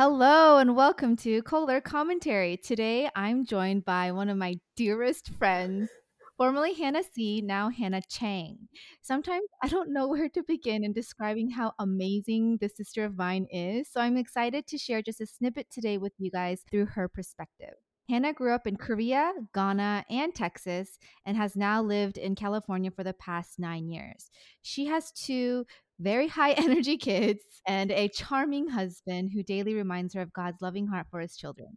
Hello and welcome to Kohler Commentary. Today I'm joined by one of my dearest friends, formerly Hannah C, now Hannah Chang. Sometimes I don't know where to begin in describing how amazing this sister of mine is, so I'm excited to share just a snippet today with you guys through her perspective. Hannah grew up in Korea, Ghana, and Texas, and has now lived in California for the past nine years. She has two very high energy kids and a charming husband who daily reminds her of God's loving heart for his children.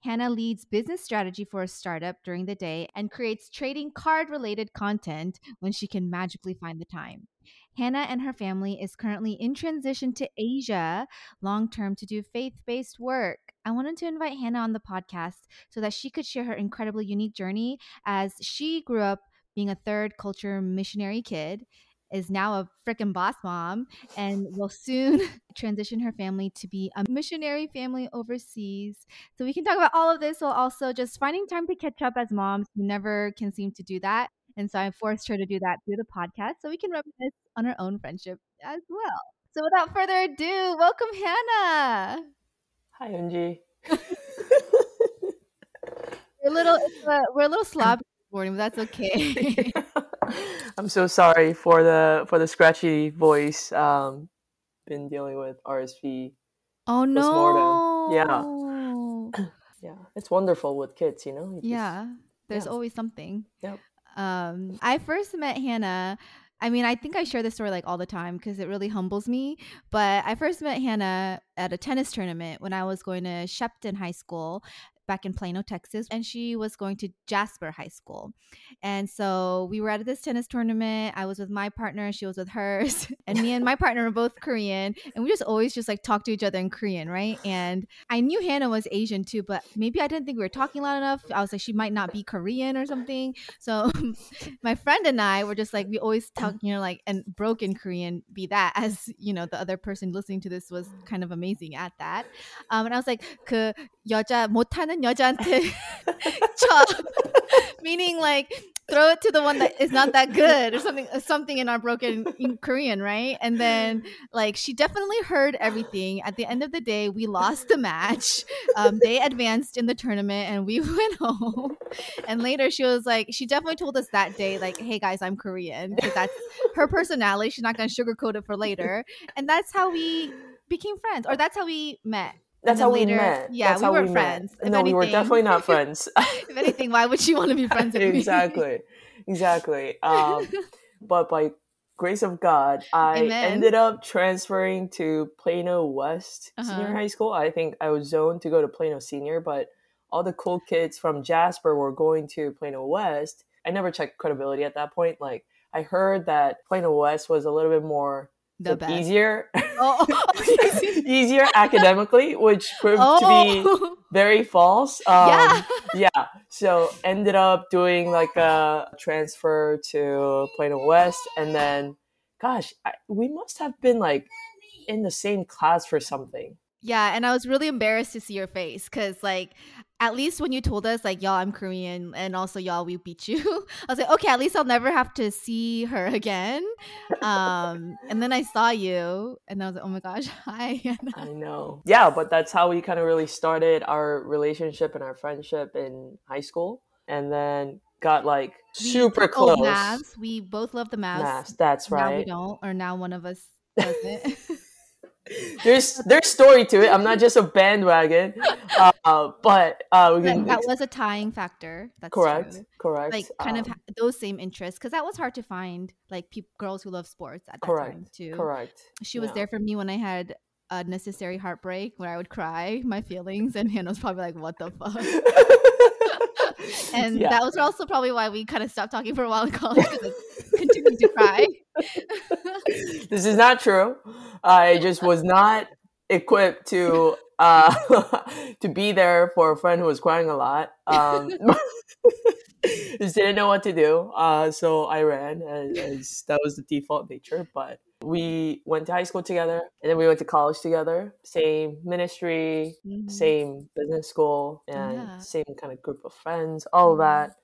Hannah leads business strategy for a startup during the day and creates trading card related content when she can magically find the time. Hannah and her family is currently in transition to Asia long term to do faith based work. I wanted to invite Hannah on the podcast so that she could share her incredibly unique journey as she grew up being a third culture missionary kid is now a freaking boss mom and will soon transition her family to be a missionary family overseas. So we can talk about all of this while also just finding time to catch up as moms who never can seem to do that. And so I forced her to do that through the podcast so we can reminisce on our own friendship as well. So without further ado, welcome Hannah. Hi, Eunji. we're a little uh, we're a little sloppy this morning, but that's okay. I'm so sorry for the for the scratchy voice. Um, been dealing with RSV. Oh no! Yeah, yeah. It's wonderful with kids, you know. You yeah, just, there's yeah. always something. Yep. Um, I first met Hannah. I mean, I think I share this story like all the time because it really humbles me. But I first met Hannah at a tennis tournament when I was going to Shepton High School back in Plano, Texas, and she was going to Jasper High School. And so we were at this tennis tournament. I was with my partner, she was with hers, and me and my partner were both Korean, and we just always just like talk to each other in Korean, right? And I knew Hannah was Asian too, but maybe I didn't think we were talking loud enough. I was like, she might not be Korean or something. So my friend and I were just like, we always talk, you know, like and broken Korean be that as you know the other person listening to this was kind of amazing at that. Um, and I was like, 그 여자 못하는 여자한테 쳐. Meaning like throw it to the one that is not that good or something uh, something in our broken in Korean, right? And then like she definitely heard everything. At the end of the day, we lost the match. Um, they advanced in the tournament and we went home. And later she was like, she definitely told us that day, like, hey guys, I'm Korean. Because that's her personality. She's not gonna sugarcoat it for later. And that's how we became friends. Or that's how we met that's how later, we met. Yeah, That's we were we friends. no, anything, we were definitely not friends. if anything, why would she want to be friends with me? exactly, exactly. Um, but by grace of God, I Amen. ended up transferring to Plano West uh-huh. Senior High School. I think I was zoned to go to Plano Senior, but all the cool kids from Jasper were going to Plano West. I never checked credibility at that point. Like I heard that Plano West was a little bit more the best. easier oh. easier academically which proved oh. to be oh. very false um, yeah yeah so ended up doing like a transfer to plano west and then gosh I, we must have been like in the same class for something yeah, and I was really embarrassed to see your face because, like, at least when you told us, like, y'all, I'm Korean, and also y'all, we beat you. I was like, okay, at least I'll never have to see her again. Um, and then I saw you, and I was like, oh my gosh, hi. I know. Yeah, but that's how we kind of really started our relationship and our friendship in high school, and then got like we super close. Mavs. We both love the Mavs. Mavs, that's right. Now we don't, or now one of us doesn't there's there's story to it. I'm not just a bandwagon, uh, but uh, can, that was a tying factor. That's correct. True. Correct. Like kind um, of those same interests because that was hard to find. Like pe- girls who love sports at that correct, time too. Correct. She was yeah. there for me when I had a necessary heartbreak where I would cry my feelings, and Hannah was probably like, "What the fuck." and yeah. that was also probably why we kind of stopped talking for a while in college because I continued to cry. this is not true. I just was not equipped to uh, to be there for a friend who was crying a lot. Um, just didn't know what to do, uh, so I ran. As, as that was the default nature, but we went to high school together and then we went to college together same ministry mm-hmm. same business school and yeah. same kind of group of friends all mm-hmm. of that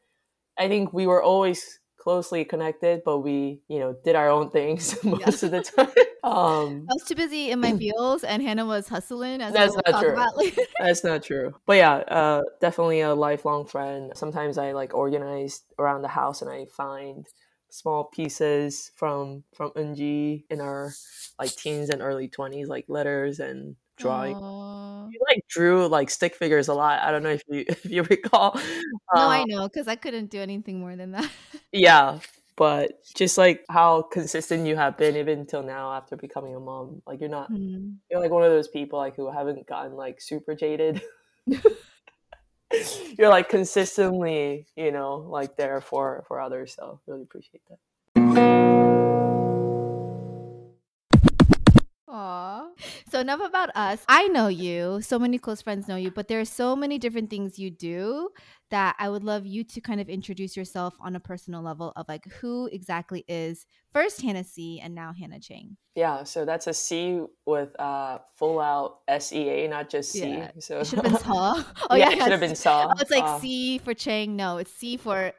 i think we were always closely connected, but we, you know, did our own things most yeah. of the time. Um, I was too busy in my fields, and Hannah was hustling. As that's not true. that's not true. But yeah, uh, definitely a lifelong friend. Sometimes I like organize around the house, and I find small pieces from from Eunji in our like teens and early twenties, like letters and drawing. Aww. You like drew like stick figures a lot. I don't know if you if you recall. No, I um, know because I couldn't do anything more than that. yeah, but just like how consistent you have been even until now after becoming a mom. Like you're not mm. you're like one of those people like who haven't gotten like super jaded. you're like consistently, you know, like there for for others. So really appreciate that. Aww. So enough about us. I know you. So many close friends know you, but there are so many different things you do that I would love you to kind of introduce yourself on a personal level of like who exactly is first Hannah C and now Hannah Chang. Yeah, so that's a C with uh full out S E A, not just C. Yeah. So it should have been Saw. Oh yeah, yeah it should have been Saw. Oh, it's like uh, C for Chang. No, it's C for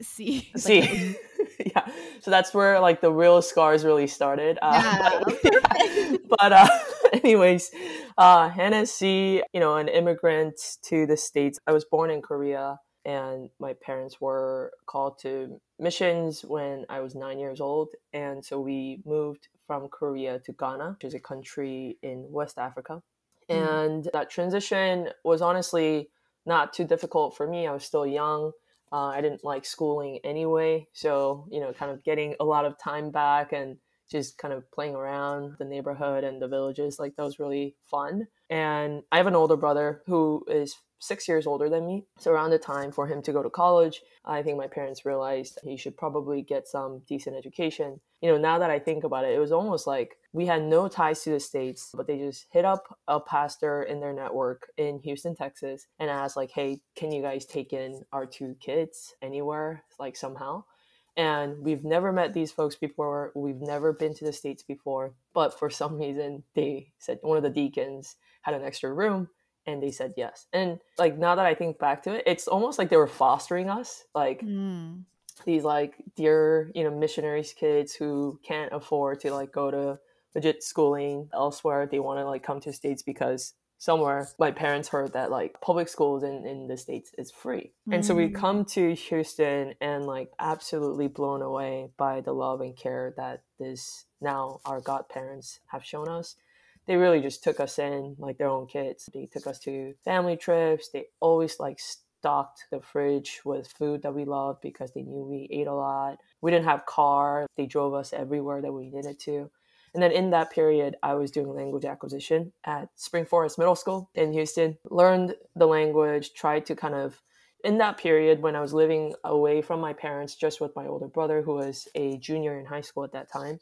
C. See. Like, yeah so that's where like the real scars really started uh, yeah. but, but uh, anyways uh, hannah c you know an immigrant to the states i was born in korea and my parents were called to missions when i was nine years old and so we moved from korea to ghana which is a country in west africa mm. and that transition was honestly not too difficult for me i was still young uh, I didn't like schooling anyway, so you know, kind of getting a lot of time back and just kind of playing around the neighborhood and the villages like that was really fun. And I have an older brother who is six years older than me. So around the time for him to go to college, I think my parents realized he should probably get some decent education. You know, now that I think about it, it was almost like we had no ties to the States, but they just hit up a pastor in their network in Houston, Texas, and asked, like, hey, can you guys take in our two kids anywhere, like somehow? And we've never met these folks before. We've never been to the States before. But for some reason, they said one of the deacons had an extra room and they said yes. And like now that I think back to it, it's almost like they were fostering us, like mm. these like dear, you know, missionaries kids who can't afford to like go to legit schooling elsewhere. They want to like come to states because somewhere my parents heard that like public schools in, in the states is free mm. and so we mm. come to houston and like absolutely blown away by the love and care that this now our godparents have shown us they really just took us in like their own kids. They took us to family trips. They always like stocked the fridge with food that we loved because they knew we ate a lot. We didn't have car. They drove us everywhere that we needed to. And then in that period, I was doing language acquisition at Spring Forest Middle School in Houston. Learned the language, tried to kind of in that period when I was living away from my parents, just with my older brother, who was a junior in high school at that time,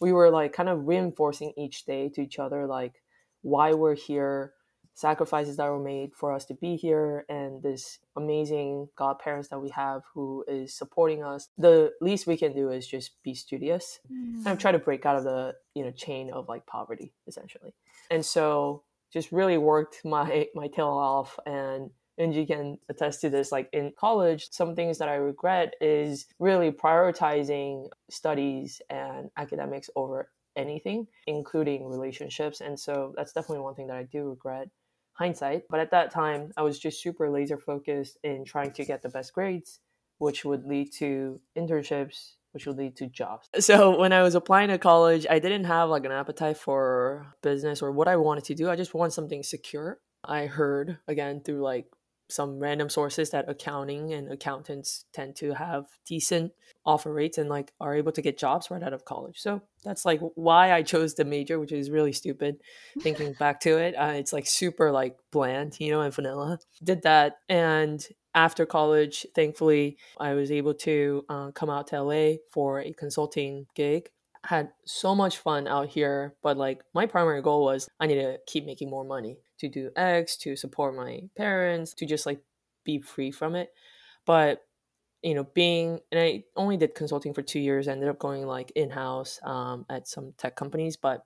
we were like kind of reinforcing each day to each other like why we're here sacrifices that were made for us to be here and this amazing godparents that we have who is supporting us. The least we can do is just be studious mm. and try to break out of the you know chain of like poverty essentially. And so just really worked my my tail off and and you can attest to this like in college some things that i regret is really prioritizing studies and academics over anything including relationships. And so that's definitely one thing that i do regret hindsight but at that time i was just super laser focused in trying to get the best grades which would lead to internships which would lead to jobs. So when I was applying to college, I didn't have like an appetite for business or what I wanted to do. I just wanted something secure. I heard again through like some random sources that accounting and accountants tend to have decent offer rates and like are able to get jobs right out of college. So that's like why I chose the major, which is really stupid. Thinking back to it, uh, it's like super like bland, you know, and vanilla. Did that, and after college, thankfully, I was able to uh, come out to LA for a consulting gig had so much fun out here, but like my primary goal was I need to keep making more money to do X, to support my parents, to just like be free from it. But you know, being and I only did consulting for two years. I ended up going like in house um, at some tech companies, but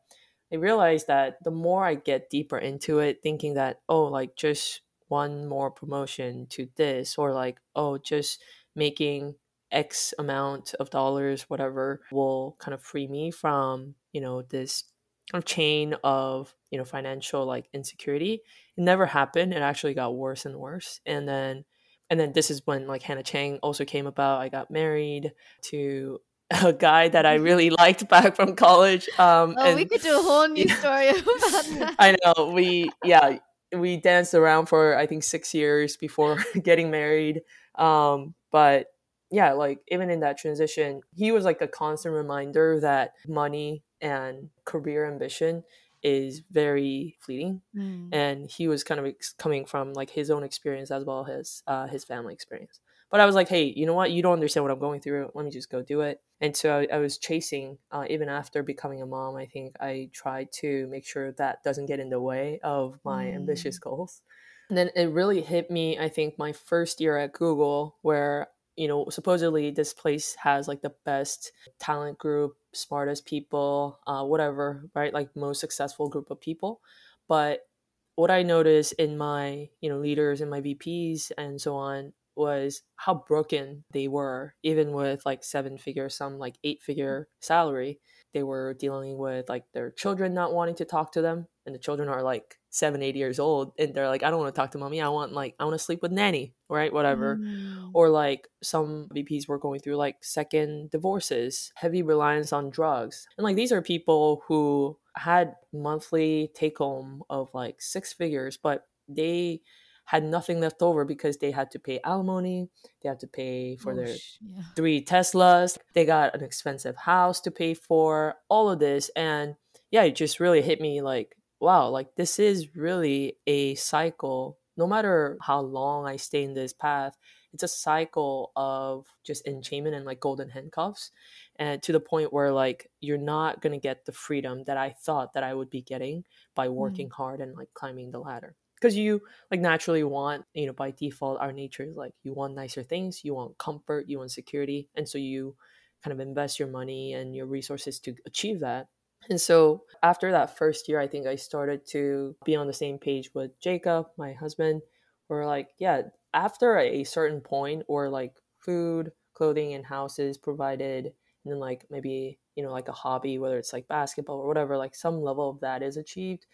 I realized that the more I get deeper into it, thinking that oh, like just one more promotion to this, or like oh, just making X amount of dollars, whatever, will kind of free me from, you know, this kind of chain of, you know, financial like insecurity. It never happened. It actually got worse and worse. And then and then this is when like Hannah Chang also came about. I got married to a guy that I really liked back from college. Um, oh, and, we could do a whole new story about that. I know. We yeah, we danced around for I think six years before getting married. Um, but yeah, like even in that transition, he was like a constant reminder that money and career ambition is very fleeting. Mm. and he was kind of ex- coming from like his own experience as well as uh, his family experience. But i was like hey you know what? You don't understand what i'm going through. Let me just go do it. And so i, I was chasing uh, even after becoming a mom i think i tried to make sure that doesn't get in the way of my mm. ambitious goals. And then it really hit me i think my first year at google where you know supposedly this place has like the best talent group smartest people uh, whatever right? Like most successful group of people. But what i noticed in my you know leaders and my vps and so on was how broken they were even with like seven figure some like eight figure salary. They were dealing with like their children not wanting to talk to them and the children are like seven eight years old and they're like i don't want to talk to mommy i want like i want to sleep with nanny right whatever mm. or like some vps were going through like second divorces heavy reliance on drugs and like these are people who had monthly take home of like six figures but they had nothing left over because they had to pay alimony, they had to pay for oh, their yeah. three Teslas, they got an expensive house to pay for, all of this. And yeah, it just really hit me like, wow, like this is really a cycle. No matter how long I stay in this path, it's a cycle of just enchainment and like golden handcuffs and to the point where like you're not going to get the freedom that i thought that i would be getting by working mm. hard and like climbing the ladder because you like naturally want you know by default our nature is like you want nicer things you want comfort you want security and so you kind of invest your money and your resources to achieve that and so after that first year i think i started to be on the same page with jacob my husband we're like yeah after a certain point or like food clothing and houses provided and then like maybe you know like a hobby whether it's like basketball or whatever like some level of that is achieved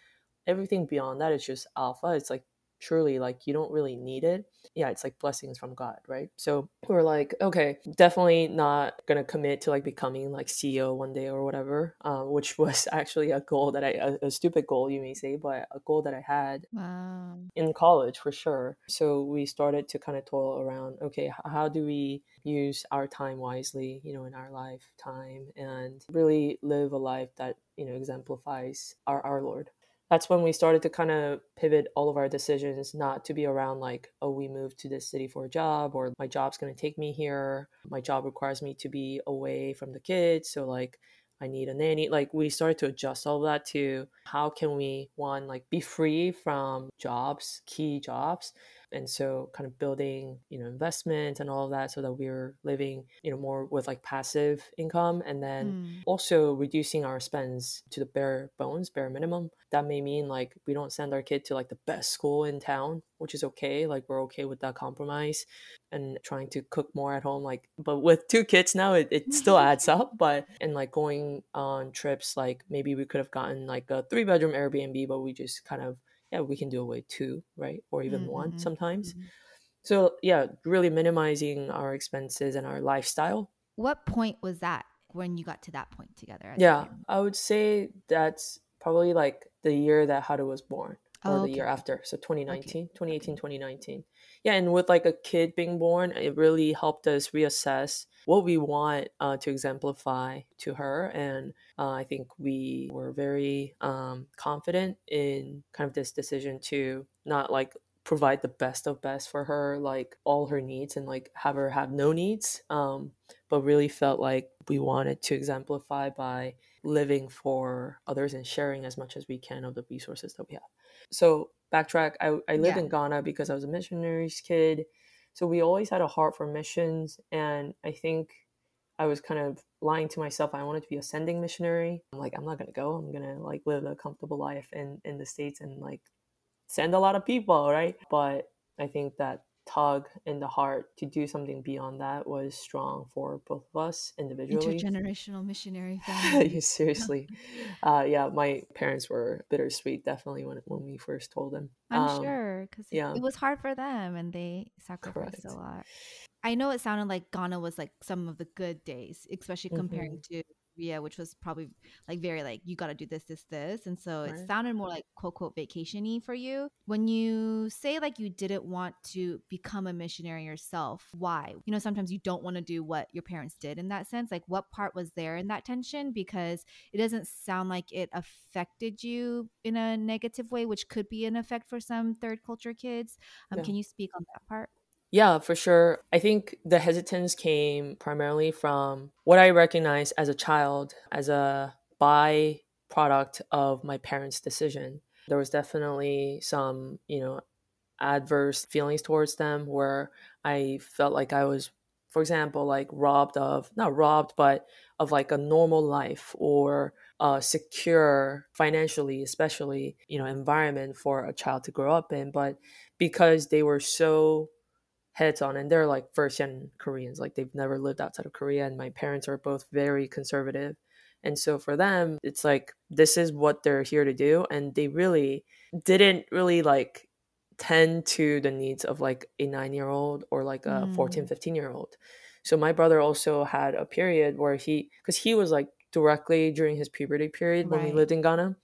everything beyond that is just alpha. It's like truly like you don't really need it. Yeah, it's like blessings from God, right? So we're like, okay, definitely not gonna commit to like becoming like CEO one day or whatever, uh, which was actually a goal that I a, a, stupid goal you may say, but a goal that I had wow. in college for sure. So we started to kind of toil around. Okay, how do we use our time wisely, you know, in our lifetime, and really live a life that you know exemplifies our our Lord that's when we started to kind of pivot all of our decisions not to be around like oh we moved to this city for a job or my job's going to take me here. My job requires me to be away from the kids so like i need a nanny. Like we started to adjust all of that to how can we one like be free from jobs key jobs and so kind of building you know investment and all of that so that we're living you know more with like passive income and then mm. also reducing our spends to the bare bones bare minimum that may mean like we don't send our kid to like the best school in town which is okay like we're okay with that compromise and trying to cook more at home like but with two kids now it, it still adds up but and like going on trips like maybe we could have gotten like a three bedroom airbnb but we just kind of yeah we can do away two right or even mm-hmm. one sometimes mm-hmm. so yeah really minimizing our expenses and our lifestyle what point was that when you got to that point together yeah i would say that's probably like the year that Hada was born or oh, okay. the year after so 2019 okay. 2018 2019 yeah and with like a kid being born it really helped us reassess what we want uh, to exemplify to her and uh, i think we were very um, confident in kind of this decision to not like provide the best of best for her like all her needs and like have her have no needs um, but really felt like we wanted to exemplify by living for others and sharing as much as we can of the resources that we have so backtrack i, I lived yeah. in ghana because i was a missionary's kid so we always had a heart for missions and i think i was kind of lying to myself i wanted to be a sending missionary. I'm like i'm not gonna go. I'm gonna like live a comfortable life in in the states and like send a lot of people right? But i think that tug in the heart to do something beyond that was strong for both of us individually. Intergenerational missionary family. Seriously, uh, yeah, my parents were bittersweet definitely when when we first told them. I'm um, sure because yeah. it was hard for them and they sacrificed Correct. a lot. I know it sounded like Ghana was like some of the good days, especially comparing mm-hmm. to Korea, which was probably like very like you got to do this, this, this, and so right. it sounded more like quote quote vacationy for you. When you say like you didn't want to become a missionary yourself, why? You know, sometimes you don't want to do what your parents did in that sense. Like, what part was there in that tension? Because it doesn't sound like it affected you in a negative way, which could be an effect for some third culture kids. Um, yeah. Can you speak on that part? Yeah, for sure. I think the hesitance came primarily from what I recognized as a child as a byproduct of my parents' decision. There was definitely some, you know, adverse feelings towards them where I felt like I was, for example, like robbed of, not robbed, but of like a normal life or a secure financially, especially, you know, environment for a child to grow up in. But because they were so heads on and they're like first gen koreans like they've never lived outside of korea and my parents are both very conservative and so for them it's like this is what they're here to do and they really didn't really like tend to the needs of like a 9 year old or like a mm. 14 15 year old so my brother also had a period where he because he was like directly during his puberty period right. when we lived in ghana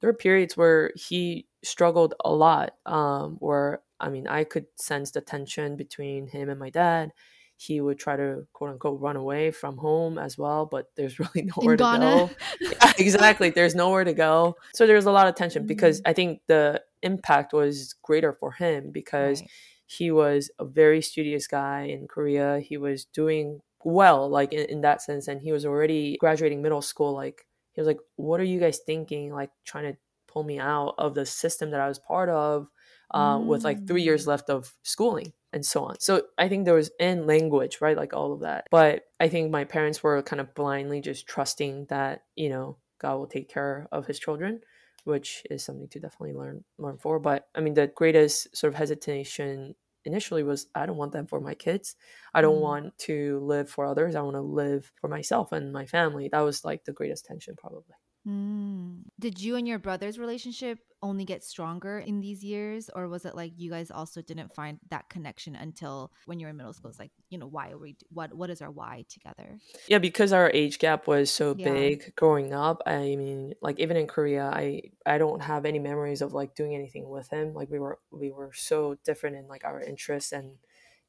there were periods where he struggled a lot um where I mean, I could sense the tension between him and my dad. He would try to quote unquote run away from home as well, but there's really nowhere to go. yeah, exactly. There's nowhere to go. So there's a lot of tension because mm. I think the impact was greater for him because right. he was a very studious guy in Korea. He was doing well, like in, in that sense, and he was already graduating middle school. Like, he was like, What are you guys thinking? Like, trying to pull me out of the system that I was part of uh, mm. with like three years mm. left of schooling and so on. So I think there was in language, right? Like all of that. But I think my parents were kind of blindly just trusting that, you know, God will take care of his children, which is something to definitely learn learn for. But I mean the greatest sort of hesitation initially was I don't want them for my kids. I don't mm. want to live for others. I want to live for myself and my family. That was like the greatest tension probably. Mm. Did you and your brother's relationship only get stronger in these years, or was it like you guys also didn't find that connection until when you were in middle school? It's like, you know, why are we? What What is our why together? Yeah, because our age gap was so yeah. big growing up. I mean, like even in Korea, I I don't have any memories of like doing anything with him. Like we were we were so different in like our interests and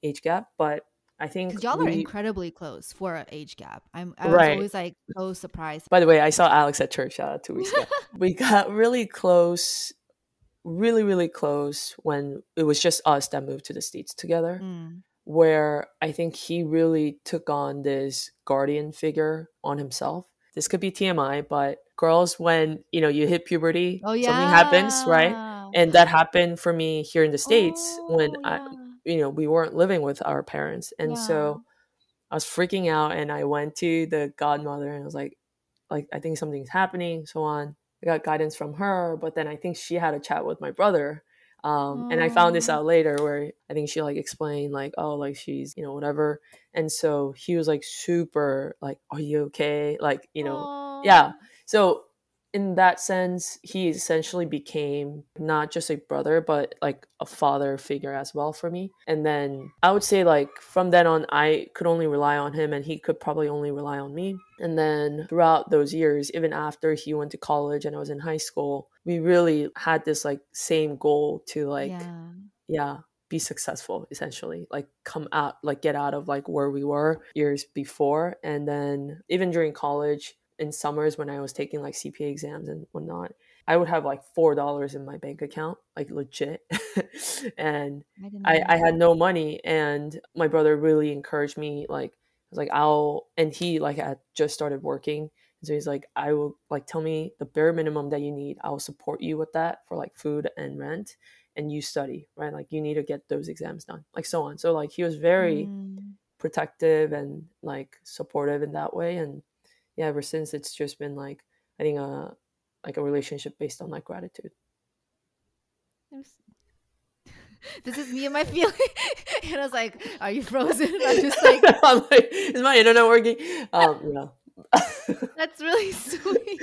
age gap, but I think y'all we, are incredibly close for an age gap. I'm I was right. always like so surprised. By the way, I saw Alex at church uh, two weeks ago. we got really close, really really close when it was just us that moved to the states together. Mm. Where I think he really took on this guardian figure on himself. This could be TMI, but girls, when you know you hit puberty, oh, yeah. something happens, right? And that happened for me here in the states oh, when yeah. I you know we weren't living with our parents and yeah. so i was freaking out and i went to the godmother and i was like like i think something's happening so on i got guidance from her but then i think she had a chat with my brother um, and i found this out later where i think she like explained like oh like she's you know whatever and so he was like super like are you okay like you know Aww. yeah so in that sense, he essentially became not just a brother, but like a father figure as well for me. And then I would say, like, from then on, I could only rely on him, and he could probably only rely on me. And then throughout those years, even after he went to college and I was in high school, we really had this like same goal to like, yeah, yeah be successful essentially like come out like get out of like where we were years before and then even during college in summers when I was taking like CPA exams and whatnot, I would have like four dollars in my bank account, like legit. and I, I, I, had no money and my brother really encouraged me, like I was like, I'll and he like had just started working. So he's like, I will like tell me the bare minimum that you need. I will support you with that for like food and rent and you study, right? Like you need to get those exams done. Like so on. So like he was very mm. protective and like supportive in that way. And yeah, ever since it's just been like I think a like a relationship based on like gratitude. this is me and my feeling. and I was like, Are you frozen? I'm just like, I'm like Is my internet working? Um, yeah. that's really sweet.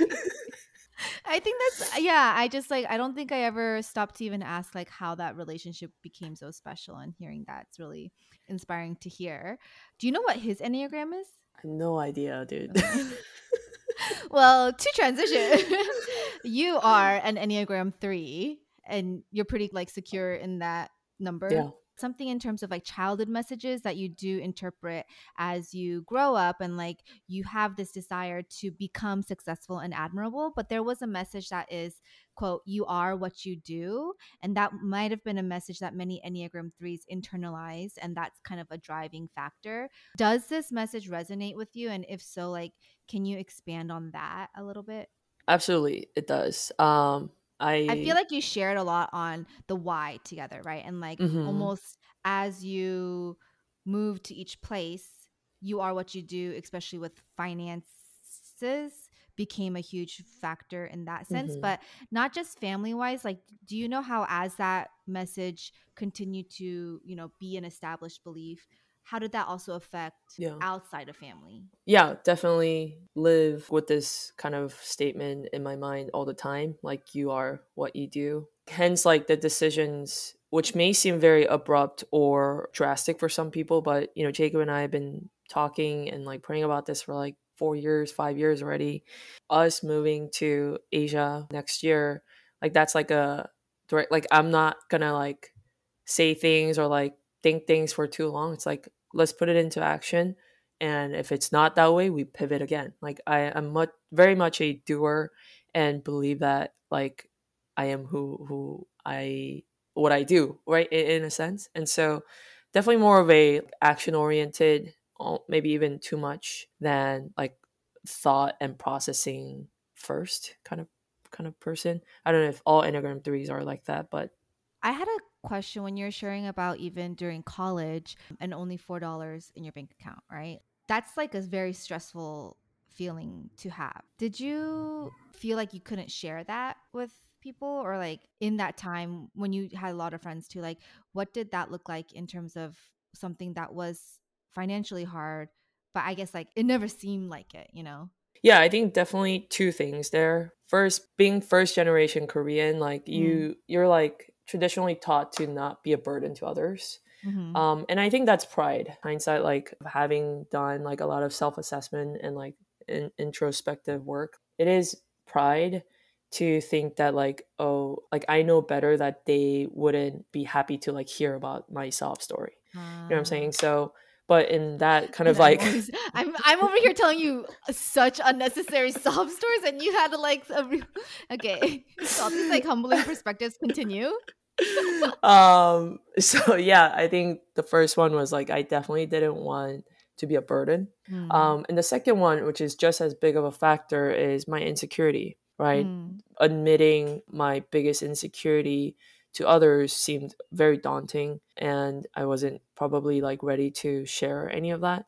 I think that's yeah. I just like I don't think I ever stopped to even ask like how that relationship became so special. And hearing that, it's really inspiring to hear. Do you know what his enneagram is? No idea, dude. well, to transition, you are an enneagram three, and you're pretty like secure in that number. Yeah something in terms of like childhood messages that you do interpret as you grow up and like you have this desire to become successful and admirable but there was a message that is quote you are what you do and that might have been a message that many enneagram 3s internalize and that's kind of a driving factor. Does this message resonate with you? And if so like can you expand on that a little bit? Absolutely it does. Um I I feel like you shared a lot on the why together, right? And like mm-hmm. almost as you move to each place, you are what you do, especially with finances became a huge factor in that sense mm-hmm. but not just family wise like do you know how as that message continued to you know be an established belief how did that also affect yeah. outside of family? Yeah, definitely live with this kind of statement in my mind all the time like you are what you do. Hence, like the decisions, which may seem very abrupt or drastic for some people, but you know, Jacob and I have been talking and like praying about this for like four years, five years already. Us moving to Asia next year, like that's like a direct, like I'm not gonna like say things or like think things for too long. It's like let's put it into action. And if it's not that way, we pivot again. Like I am much, very much a doer and believe that like I am who who I what I do, right? In, in a sense. And so definitely more of a action oriented, uh, maybe even too much than like thought and processing first kind of kind of person. I don't know if all Enneagram threes are like that, but I had a question when you're sharing about even during college and only $4 in your bank account, right? That's like a very stressful feeling to have. Did you feel like you couldn't share that with people or like in that time when you had a lot of friends too like what did that look like in terms of something that was financially hard but I guess like it never seemed like it, you know? Yeah, I think definitely two things there. First, being first generation Korean, like you mm. you're like traditionally taught to not be a burden to others. Mm-hmm. Um, and I think that's pride. Hindsight, like having done like a lot of self assessment and like in- introspective work, it is pride to think that like oh like I know better that they wouldn't be happy to like hear about my sob story. You know what I'm saying? Ah. So but in that kind of like I'm, I'm, I'm over here telling you such unnecessary sob stories and you had to like a re- okay so all these like humbling perspectives continue um so yeah i think the first one was like i definitely didn't want to be a burden mm. um and the second one which is just as big of a factor is my insecurity right mm. admitting my biggest insecurity to others seemed very daunting and i wasn't probably like ready to share any of that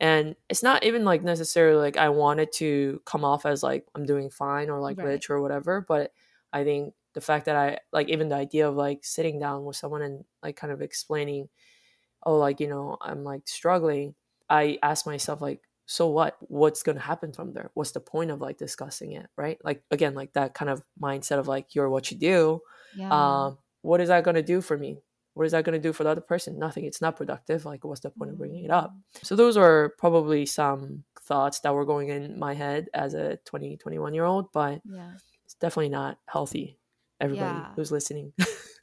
and it's not even like necessarily like i wanted to come off as like i'm doing fine or like right. rich or whatever but i think the fact that i like even the idea of like sitting down with someone and like kind of explaining oh like you know i'm like struggling i asked myself like so what what's going to happen from there what's the point of like discussing it right like again like that kind of mindset of like you're what you do yeah. um, what is that going to do for me? What is that going to do for the other person? Nothing. It's not productive. Like, what's the point of bringing it up? Mm. So, those are probably some thoughts that were going in my head as a 20, 21 year old, but yeah. it's definitely not healthy. Everybody yeah. who's listening.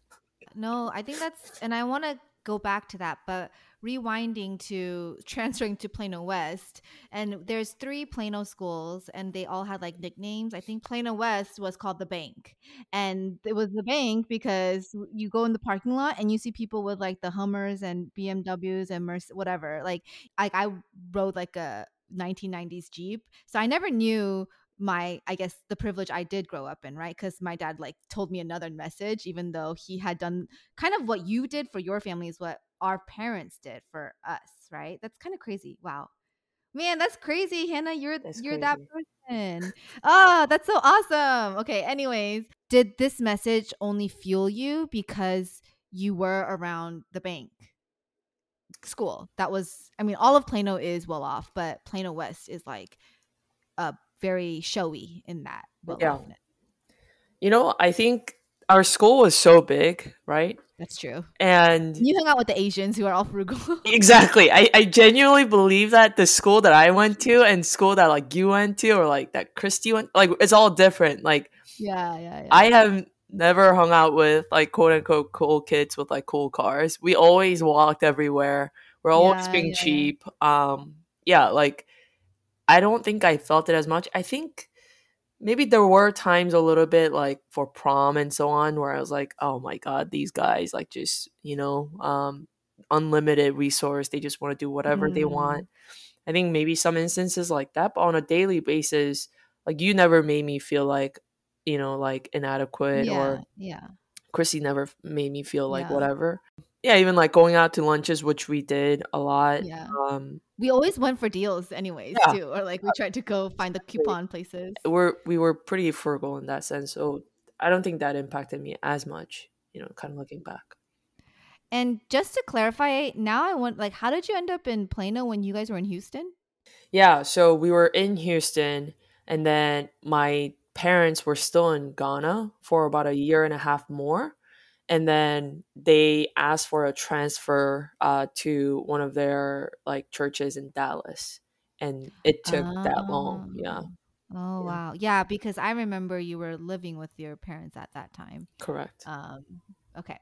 no, I think that's, and I want to go back to that, but rewinding to transferring to Plano West, and there's three Plano schools, and they all had like nicknames. I think Plano West was called the Bank, and it was the Bank because you go in the parking lot and you see people with like the Hummers and BMWs and Merc- whatever. Like, like I rode like a 1990s Jeep, so I never knew my i guess the privilege i did grow up in right? Because my dad like told me another message even though he had done kind of what you did for your family is what our parents did for us right? That's kind of crazy. Wow. Man that's crazy hannah. You're that's you're crazy. that person. Oh that's so awesome. Okay anyways did this message only fuel you because you were around the bank? School. That was, I mean, all of Plano is well off, but Plano West is like uh, very showy in that yeah. You know, I think our school was so big, right? That's true. And you hang out with the Asians who are all frugal. exactly. I, I genuinely believe that the school that I went to and school that like you went to or like that Christy went like it's all different. Like yeah, yeah, yeah. I have never hung out with like quote unquote cool kids with like cool cars. We always walked everywhere. We're always yeah, being yeah, cheap. Yeah. Um yeah, like I don't think I felt it as much. I think maybe there were times a little bit like for prom and so on where I was like, oh my god, these guys like just you know um, unlimited resource. They just want to do whatever mm. they want. I think maybe some instances like that, but on a daily basis, like you never made me feel like you know like inadequate yeah, or yeah. Chrissy never made me feel like yeah. whatever yeah, even like going out to lunches, which we did a lot. Yeah. Um, we always went for deals, anyways, yeah. too, or like we tried to go find the coupon places. We're we were pretty frugal in that sense, so I don't think that impacted me as much. You know, kind of looking back. And just to clarify, now I want like, how did you end up in Plano when you guys were in Houston? Yeah, so we were in Houston, and then my parents were still in Ghana for about a year and a half more and then they asked for a transfer uh, to one of their like churches in Dallas, and it took oh. that long. Yeah. Oh, oh yeah. wow, yeah, because I remember you were living with your parents at that time. Correct. Um, okay.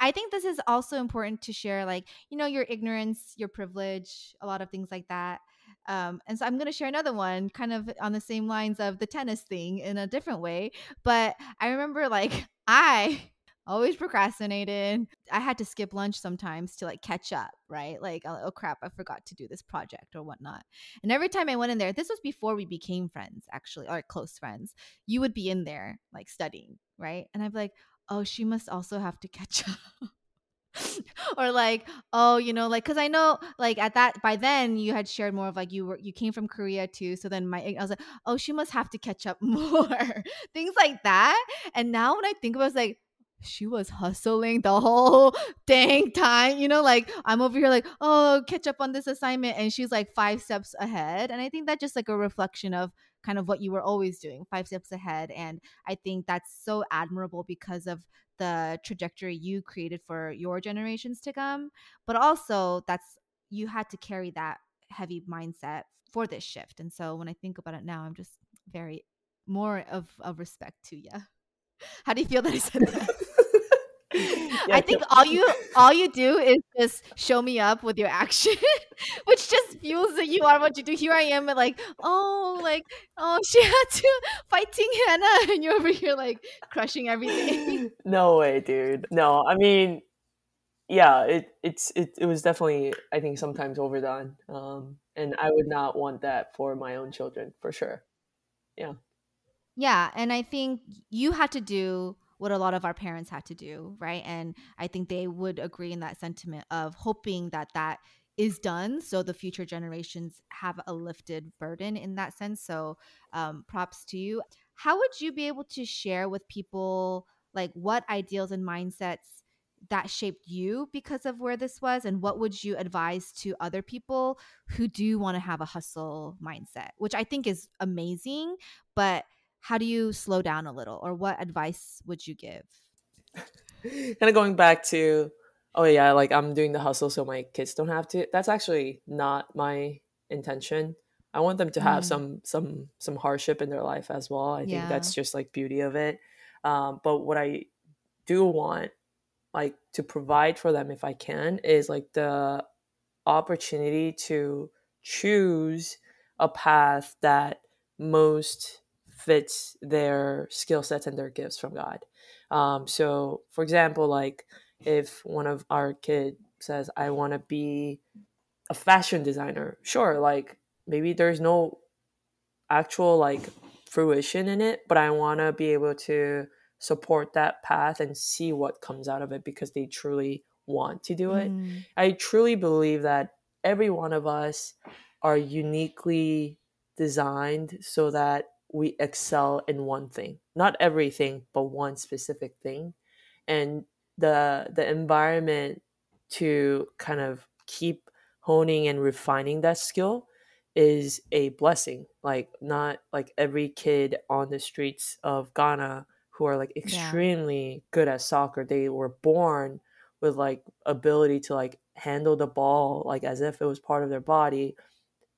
I think this is also important to share, like you know, your ignorance, your privilege, a lot of things like that. Um, and so I'm going to share another one, kind of on the same lines of the tennis thing in a different way. But I remember, like, I always procrastinated. I had to skip lunch sometimes to like catch up, right? Like, oh, oh, crap, I forgot to do this project or whatnot. And every time I went in there, this was before we became friends, actually, or close friends, you would be in there like studying, right? And I'd be like, oh, she must also have to catch up. or like oh you know like because i know like at that by then you had shared more of like you were you came from korea too so then my i was like oh she must have to catch up more things like that and now when i think about it, it's like she was hustling the whole dang time. You know, like I'm over here like, oh, catch up on this assignment. And she's like five steps ahead. And I think that's just like a reflection of kind of what you were always doing, five steps ahead. And I think that's so admirable because of the trajectory you created for your generations to come. But also that's you had to carry that heavy mindset for this shift. And so when I think about it now, I'm just very more of a respect to you. How do you feel that I said that? yeah, I think all you all you do is just show me up with your action, which just fuels that you are what you do. Here I am, but like oh, like oh, she had to fighting Hannah, and you're over here like crushing everything. No way, dude. No, I mean, yeah, it it's it, it was definitely I think sometimes overdone, um, and I would not want that for my own children for sure. Yeah. Yeah, and I think you had to do what a lot of our parents had to do, right? And I think they would agree in that sentiment of hoping that that is done so the future generations have a lifted burden in that sense. So, um, props to you. How would you be able to share with people like what ideals and mindsets that shaped you because of where this was and what would you advise to other people who do want to have a hustle mindset which i think is amazing but how do you slow down a little or what advice would you give kind of going back to oh yeah like i'm doing the hustle so my kids don't have to that's actually not my intention i want them to have mm. some some some hardship in their life as well i yeah. think that's just like beauty of it um, but what i do want like to provide for them if i can is like the opportunity to choose a path that most fits their skill sets and their gifts from God. Um, so, for example, like if one of our kid says, "I want to be a fashion designer," sure, like maybe there's no actual like fruition in it, but I want to be able to support that path and see what comes out of it because they truly want to do it. Mm. I truly believe that every one of us are uniquely designed so that we excel in one thing not everything but one specific thing and the the environment to kind of keep honing and refining that skill is a blessing. Like not like every kid on the streets of Ghana who are like extremely yeah. good at soccer, they were born with like ability to like handle the ball like as if it was part of their body.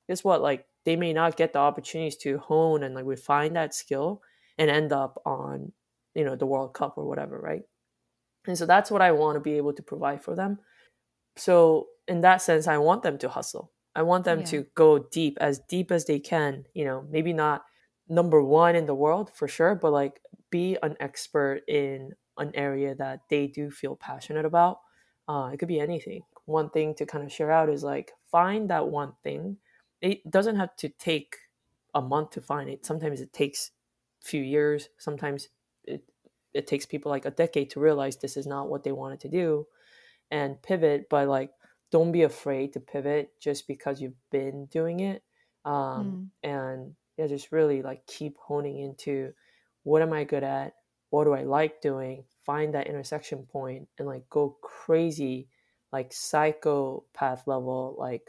Guess what? Like they may not get the opportunities to hone and like refine that skill and end up on, you know, the World Cup or whatever, right? And so that's what I want to be able to provide for them. So in that sense, I want them to hustle. I want them yeah. to go deep, as deep as they can. You know, maybe not number one in the world for sure, but like be an expert in an area that they do feel passionate about. Uh, it could be anything. One thing to kind of share out is like find that one thing. It doesn't have to take a month to find it. Sometimes it takes a few years. Sometimes it it takes people like a decade to realize this is not what they wanted to do and pivot. But like don't be afraid to pivot just because you've been doing it um, mm. and yeah just really like keep honing into what am i good at what do i like doing find that intersection point and like go crazy like psychopath level like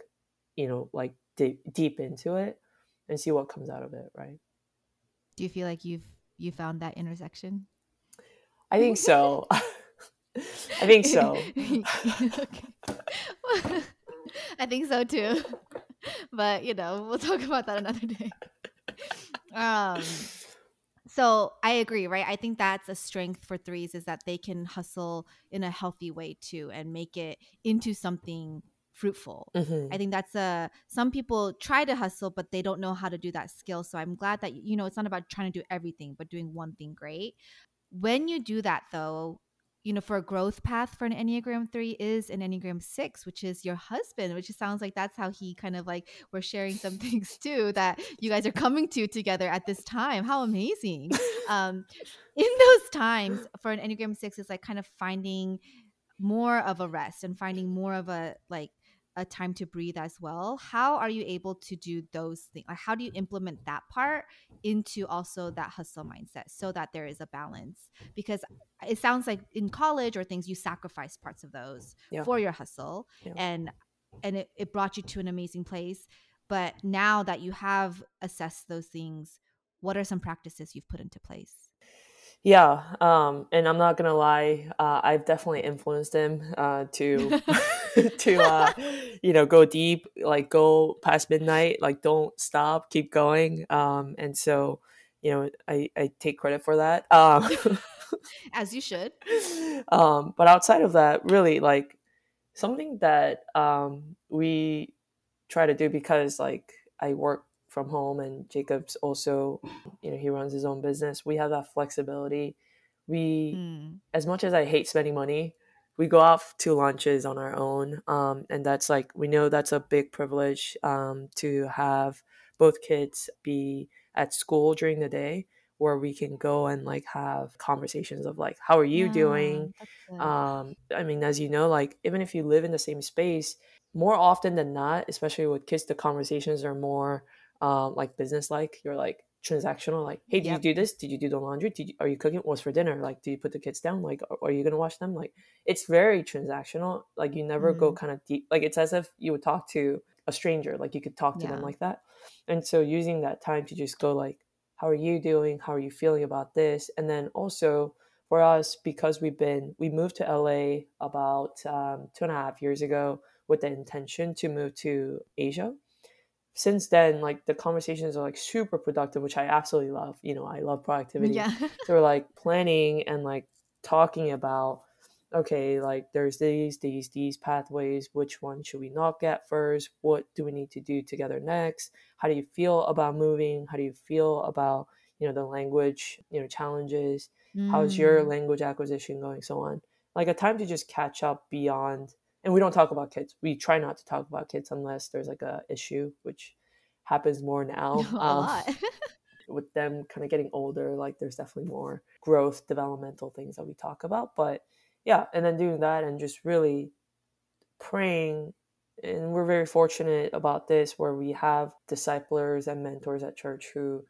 you know like deep, deep into it and see what comes out of it right do you feel like you've you found that intersection i think so I think so. I think so too. But you know, we'll talk about that another day. Um so I agree, right? I think that's a strength for threes is that they can hustle in a healthy way too and make it into something fruitful. Mm-hmm. I think that's a some people try to hustle but they don't know how to do that skill. So I'm glad that you know it's not about trying to do everything but doing one thing great. When you do that though, you know, for a growth path for an Enneagram 3 is an Enneagram 6, which is your husband, which sounds like that's how he kind of like we're sharing some things too that you guys are coming to together at this time. How amazing. um, in those times for an Enneagram 6 is like kind of finding more of a rest and finding more of a like a time to breathe as well. How are you able to do those things? Like how do you implement that part into also that hustle mindset so that there is a balance? Because it sounds like in college or things you sacrifice parts of those yeah. for your hustle yeah. and and it, it brought you to an amazing place. But now that you have assessed those things, what are some practices you've put into place? Yeah, um, and I'm not gonna lie, uh, I've definitely influenced him uh, to to uh, you know go deep, like go past midnight, like don't stop, keep going. Um, and so, you know, I I take credit for that. Um, As you should. Um, but outside of that, really, like something that um, we try to do because like I work from home and Jacob's also you know he runs his own business. We have that flexibility. We mm. as much as I hate spending money we go off to lunches on our own. Um, and that's like we know that's a big privilege um, to have both kids be at school during the day where we can go and like have conversations of like how are you yeah, doing? um, i mean as you know like even if you live in the same space more often than not especially with kids the conversations are more um, like business like. You're like transactional. Like, hey, did yep. you do this? Did you do the laundry? Did you, are you cooking? What's for dinner? Like, do you put the kids down? Like, are, you gonna watch them? Like, it's very transactional. Like, you never mm-hmm. go kind of deep. Like, it's as if you would talk to a stranger. Like, you could talk to yeah. them like that. And so, using that time to just go like, how are you doing? How are you feeling about this? And then also for us, because we've been we moved to LA about um, two and a half years ago with the intention to move to Asia since then, like the conversations are like super productive, which I absolutely love. You know, I love productivity. Yeah. so we're like planning and like talking about, okay, like there's these, these, these pathways. Which one should we not get first? What do we need to do together next? How do you feel about moving? How do you feel about, you know, the language, you know, challenges? Mm. How's your mm. language acquisition going? So on. Like a time to just catch up beyond and we don't talk about kids. We try not to talk about kids unless there's like a issue, which happens more now. a um, lot. with them kind of getting older, like there's definitely more growth, developmental things that we talk about. But yeah, and then doing that and just really praying. And we're very fortunate about this where we have disciplers and mentors at church who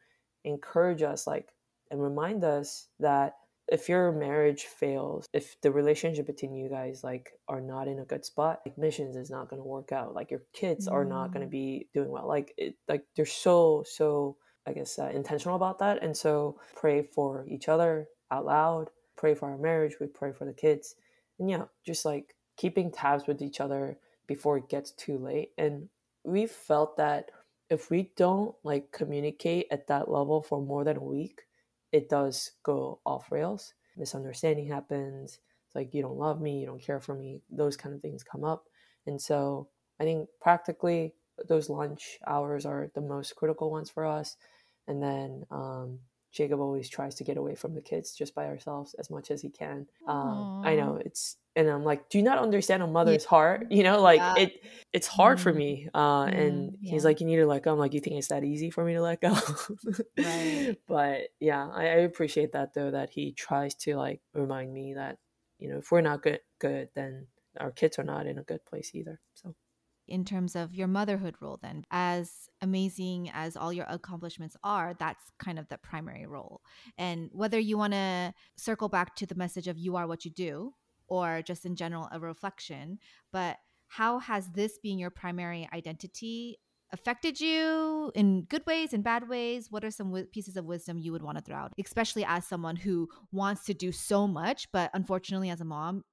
encourage us, like, and remind us that if your marriage fails, if the relationship between you guys like are not in a good spot, like missions is not going to work out. Like your kids mm. are not going to be doing well. Like it, like they're so so I guess uh, intentional about that. And so pray for each other out loud. Pray for our marriage. We pray for the kids, and yeah, just like keeping tabs with each other before it gets too late. And we felt that if we don't like communicate at that level for more than a week, it does go off rails. Misunderstanding happens. It's like you don't love me, you don't care for me. Those kind of things come up. And so I think practically those lunch hours are the most critical ones for us. And then um, Jacob always tries to get away from the kids just by ourselves as much as he can. Um, I know it's, and I'm like, do you not understand a mother's yeah. heart? You know, like yeah. it, it's hard mm. for me. Uh, mm, and yeah. he's like, you need to let go. I'm like, you think it's that easy for me to let go? right. But yeah, I, I appreciate that though, that he tries to like remind me that, you know, if we're not good, good, then our kids are not in a good place either. So in terms of your motherhood role then as amazing as all your accomplishments are that's kind of the primary role. And whether you want to circle back to the message of you are what you do or just in general a reflection but how has this being your primary identity affected you in good ways and bad ways? What are some w- pieces of wisdom you would want to throw out especially as someone who wants to do so much but unfortunately as a mom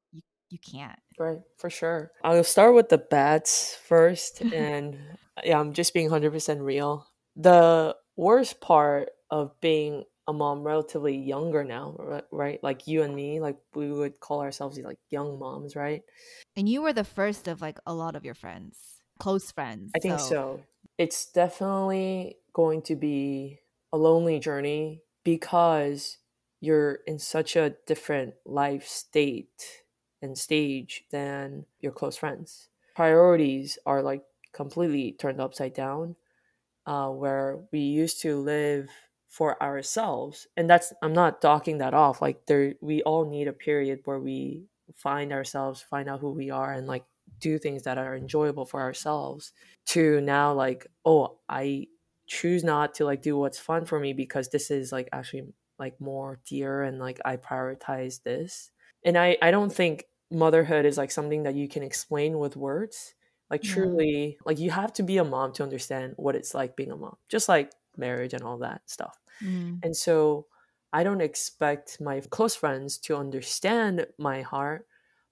you can't. Right, for sure. I'll start with the bats first. and yeah, I'm just being 100% real. The worst part of being a mom relatively younger now, right? Like you and me, like we would call ourselves like young moms, right? And you were the first of like a lot of your friends, close friends. I think so. so. It's definitely going to be a lonely journey because you're in such a different life state and stage than your close friends. Priorities are like completely turned upside down, uh, where we used to live for ourselves, and that's I'm not docking that off. Like there, we all need a period where we find ourselves, find out who we are, and like do things that are enjoyable for ourselves. To now, like oh, I choose not to like do what's fun for me because this is like actually like more dear and like I prioritize this and I I don't think motherhood is like something that you can explain with words. Like truly, like you have to be a mom to understand what it's like being a mom, just like marriage and all that stuff. Mm. And so I don't expect my close friends to understand my heart,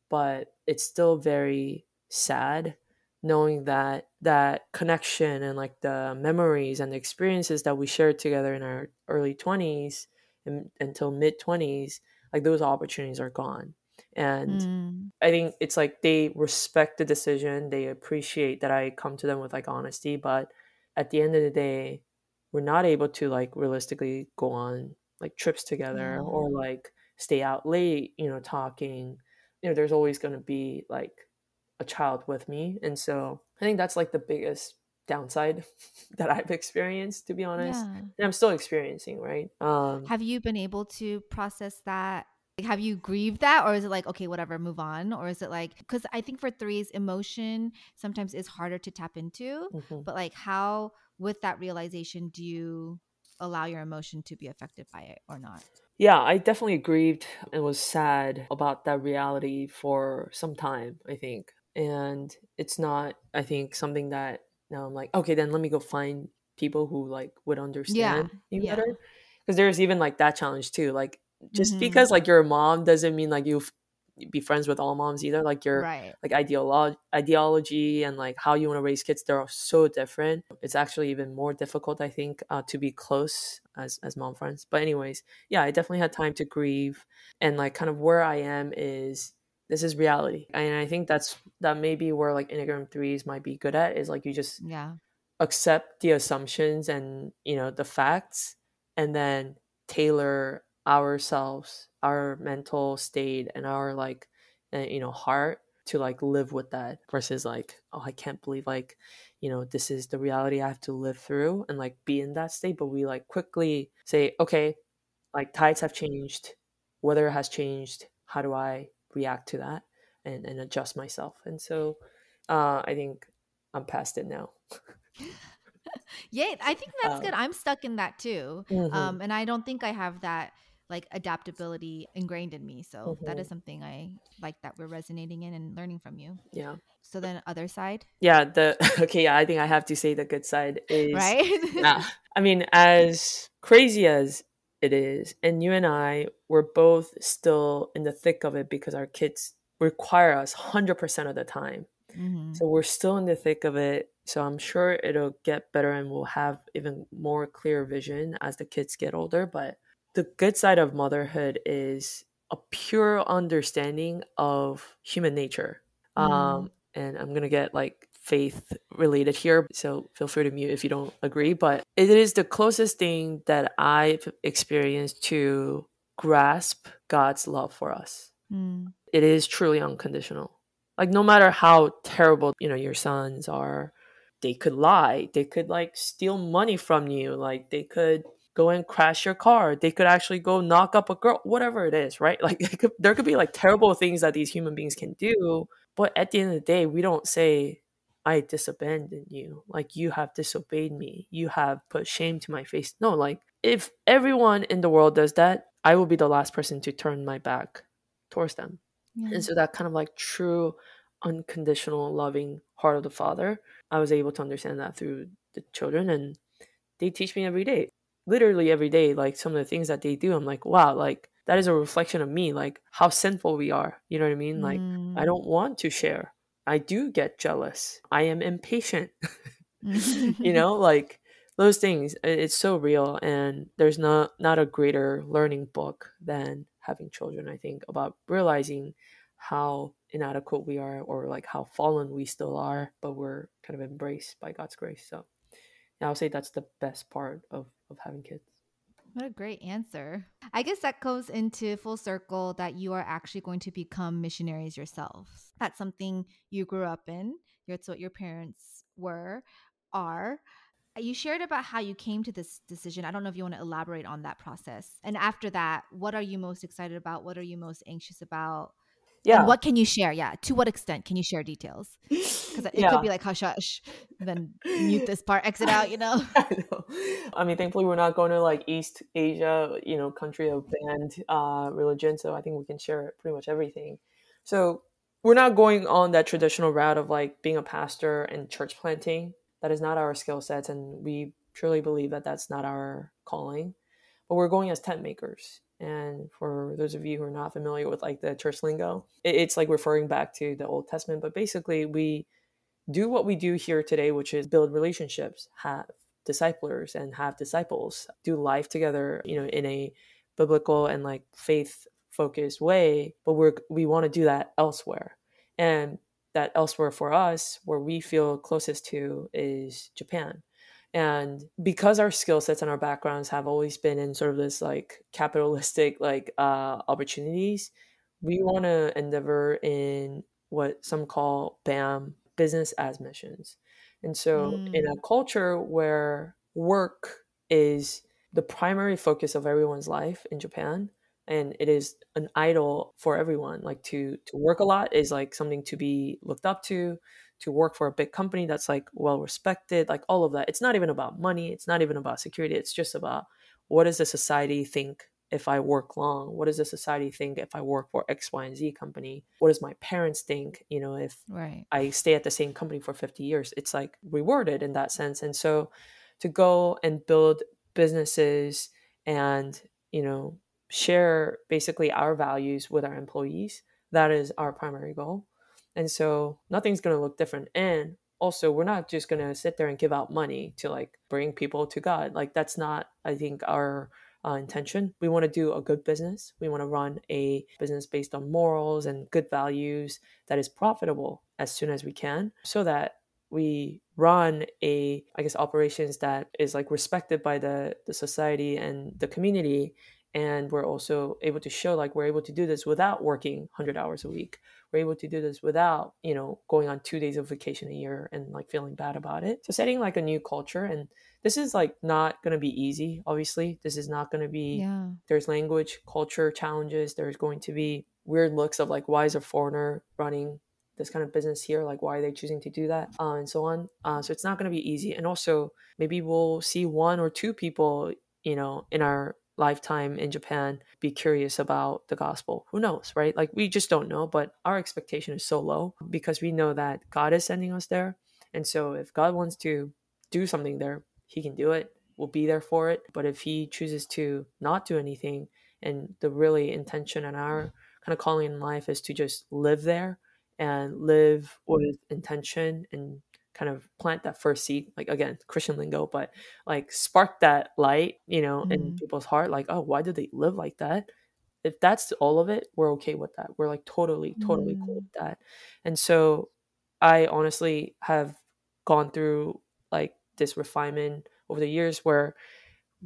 but it's still very sad knowing that that connection and like the memories and the experiences that we shared together in our early 20s and until mid 20s like those opportunities are gone. And mm. i think it's like they respect the decision they appreciate that i come to them with like honesty but at the end of the day we're not able to like realistically go on like trips together or like stay out late you know talking. You know there's always going to be like a child with me and so i think that's like the biggest downside that I've experienced, to be honest. Yeah. And I'm still experiencing, right? Um, have you been able to process that have you grieved that or is it like okay whatever move on or is it like because i think for threes emotion sometimes is harder to tap into mm-hmm. but like how with that realization do you allow your emotion to be affected by it or not yeah i definitely grieved and was sad about that reality for some time i think and it's not i think something that now i'm like okay then let me go find people who like would understand yeah. you better because there's even like that challenge too like just mm-hmm. because like you're a mom doesn't mean like you be friends with all moms either like your right. like ideolo- ideology and like how you want to raise kids they're so different it's actually even more difficult i think uh, to be close as as mom friends but anyways yeah i definitely had time to grieve and like kind of where i am is this is reality. And i think that's that may be where like enneagram threes might be good at is like you just yeah. accept the assumptions and you know the facts and then tailor ourselves our mental state and our like uh, you know heart to like live with that versus like oh i can't believe like you know this is the reality i have to live through and like be in that state. But we like quickly say okay like tides have changed. Weather has changed. How do i react to that and, and adjust myself and so uh i think i'm past it now yeah i think that's um, good i'm stuck in that too mm-hmm. um and i don't think i have that like adaptability ingrained in me. So mm-hmm. that is mm-hmm. something I like that we're resonating in and learning from you. Yeah. So then other side? Yeah, the okay, yeah, I think I have to say the good side is Right? yeah. I mean, as crazy as it is, and you and I we're both still in the thick of it because our kids require us 100% of the time. Mm-hmm. So we're still in the thick of it. So I'm sure it'll get better and we'll have even more clear vision as the kids get older, but the good side of motherhood is a pure understanding of human nature. Mm. Um, and I'm gonna get like faith related here, so feel free to mute if you don't agree. But it is the closest thing that I've experienced to grasp God's love for us. Mm. It is truly unconditional. Like no matter how terrible you know your sons are, they could lie, they could like steal money from you, like they could go and crash your car. They could actually go knock up a girl, whatever it is, right? Like could, there could be like terrible things that these human beings can do. But at the end of the day, we don't say, I disabandoned you. Like you have disobeyed me. You have put shame to my face. No, like if everyone in the world does that, I will be the last person to turn my back towards them. Yeah. And so that kind of like true, unconditional, loving heart of the father, I was able to understand that through the children and they teach me every day literally every day, like some of the things that they do, I'm like, wow, like that is a reflection of me, like how sinful we are. You know what I mean? Like, mm. I don't want to share. I do get jealous. I am impatient. you know, like those things. It's so real, and there's not not a greater learning book than having children. I think about realizing how inadequate we are, or like how fallen we still are, but we're kind of embraced by God's grace. So, yeah, I'll say that's the best part of of having kids. What a great answer. I guess that goes into full circle that you are actually going to become missionaries yourselves. That's something you grew up in. That's what your parents were, are. You shared about how you came to this decision. I don't know if you want to elaborate on that process. And after that, what are you most excited about? What are you most anxious about? Yeah. and what can you share? Yeah to what extent can you share details? Because it yeah. could be like hush hush then mute this part exit out you know? I, know. I mean thankfully we're not going to like east asia you know country of banned uh, religion so i think we can share pretty much everything. So we're not going on that traditional route of like being a pastor and church planting. That is not our skill sets and we truly believe that that's not our calling. But we're going as tent makers and for those of you who are not familiar with like the church lingo, it's like referring back to the Old Testament. But basically, we do what we do here today, which is build relationships, have disciplers, and have disciples, do life together, you know, in a biblical and like faith focused way. But we're we want to do that elsewhere, and that elsewhere for us, where we feel closest to, is Japan. And because our skill sets and our backgrounds have always been in sort of this like capitalistic like uh, opportunities, we want to endeavor in what some call BAM business as missions. And so, mm. in a mm. culture where work is the primary focus of everyone's life in Japan, and it is an idol for everyone, like to to work a lot is like something to be looked up to to work for a big company that's like well respected, like all of that. It's not even about money, it's not even about security, it's just about what does the society think if I work long? What does the society think if I work for X, Y, and Z company? What does my parents think, you know, if right. I stay at the same company for 50 years? It's like rewarded in that sense. And so to go and build businesses and, you know, share basically our values with our employees, that is our primary goal. And so nothing's going to look different. And also, we're not just going to sit there and give out money to like bring people to God. Like, that's not, I think, our uh, intention. We want to do a good business. We want to run a business based on morals and good values that is profitable as soon as we can so that we run a i guess operations that is like respected by the the society and the community and we're also able to show like we're able to do this without working 100 hours a week we're able to do this without you know going on two days of vacation a year and like feeling bad about it. So setting like a new culture and this is like not going to be easy obviously. This is not going to be yeah. there's language culture challenges. There's going to be weird looks of like why is a foreigner running this kind of business here? Like why are they choosing to do that? Uh, and so on. Uh, so it's not going to be easy. And also maybe we'll see one or two people you know in our lifetime in Japan be curious about the gospel. Who knows, right? Like we just don't know, but our expectation is so low because we know that God is sending us there. And so if God wants to do something there, he can do it. We'll be there for it. But if he chooses to not do anything and the really intention and our kind of calling in life is to just live there and live with intention and kind of plant that first seed like again christian lingo but like spark that light you know mm-hmm. in people's heart like oh why do they live like that if that's all of it we're okay with that we're like totally totally mm-hmm. cool with that and so i honestly have gone through like this refinement over the years where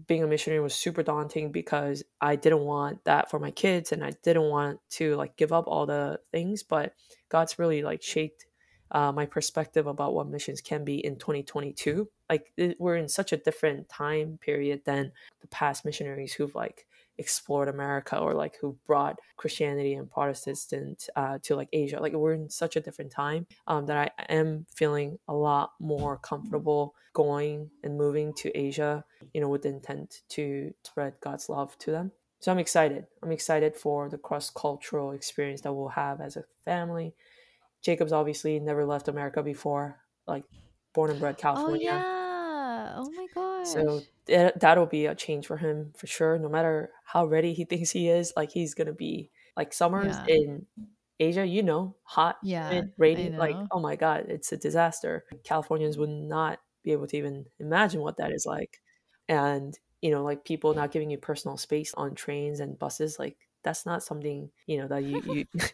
being a missionary was super daunting because I didn't want that for my kids and I didn't want to like give up all the things but God's really like shaped uh, my perspective about what missions can be in 2022 like it, we're in such a different time period than the past missionaries who've like explored America or like who brought Christianity and Protestant uh, to like Asia. Like we're in such a different time um, that I am feeling a lot more comfortable going and moving to Asia, you know, with the intent to spread God's love to them. So I'm excited. I'm excited for the cross cultural experience that we'll have as a family. Jacob's obviously never left America before, like born and bred oh, California. Oh, yeah. Oh my gosh. So that, that'll be a change for him for sure. No matter how ready he thinks he is, like he's gonna be like summers yeah. in Asia, you know, hot, yeah, rainy, like oh my god, it's a disaster. Californians would not be able to even imagine what that is like, and you know, like people not giving you personal space on trains and buses, like that's not something you know that you you.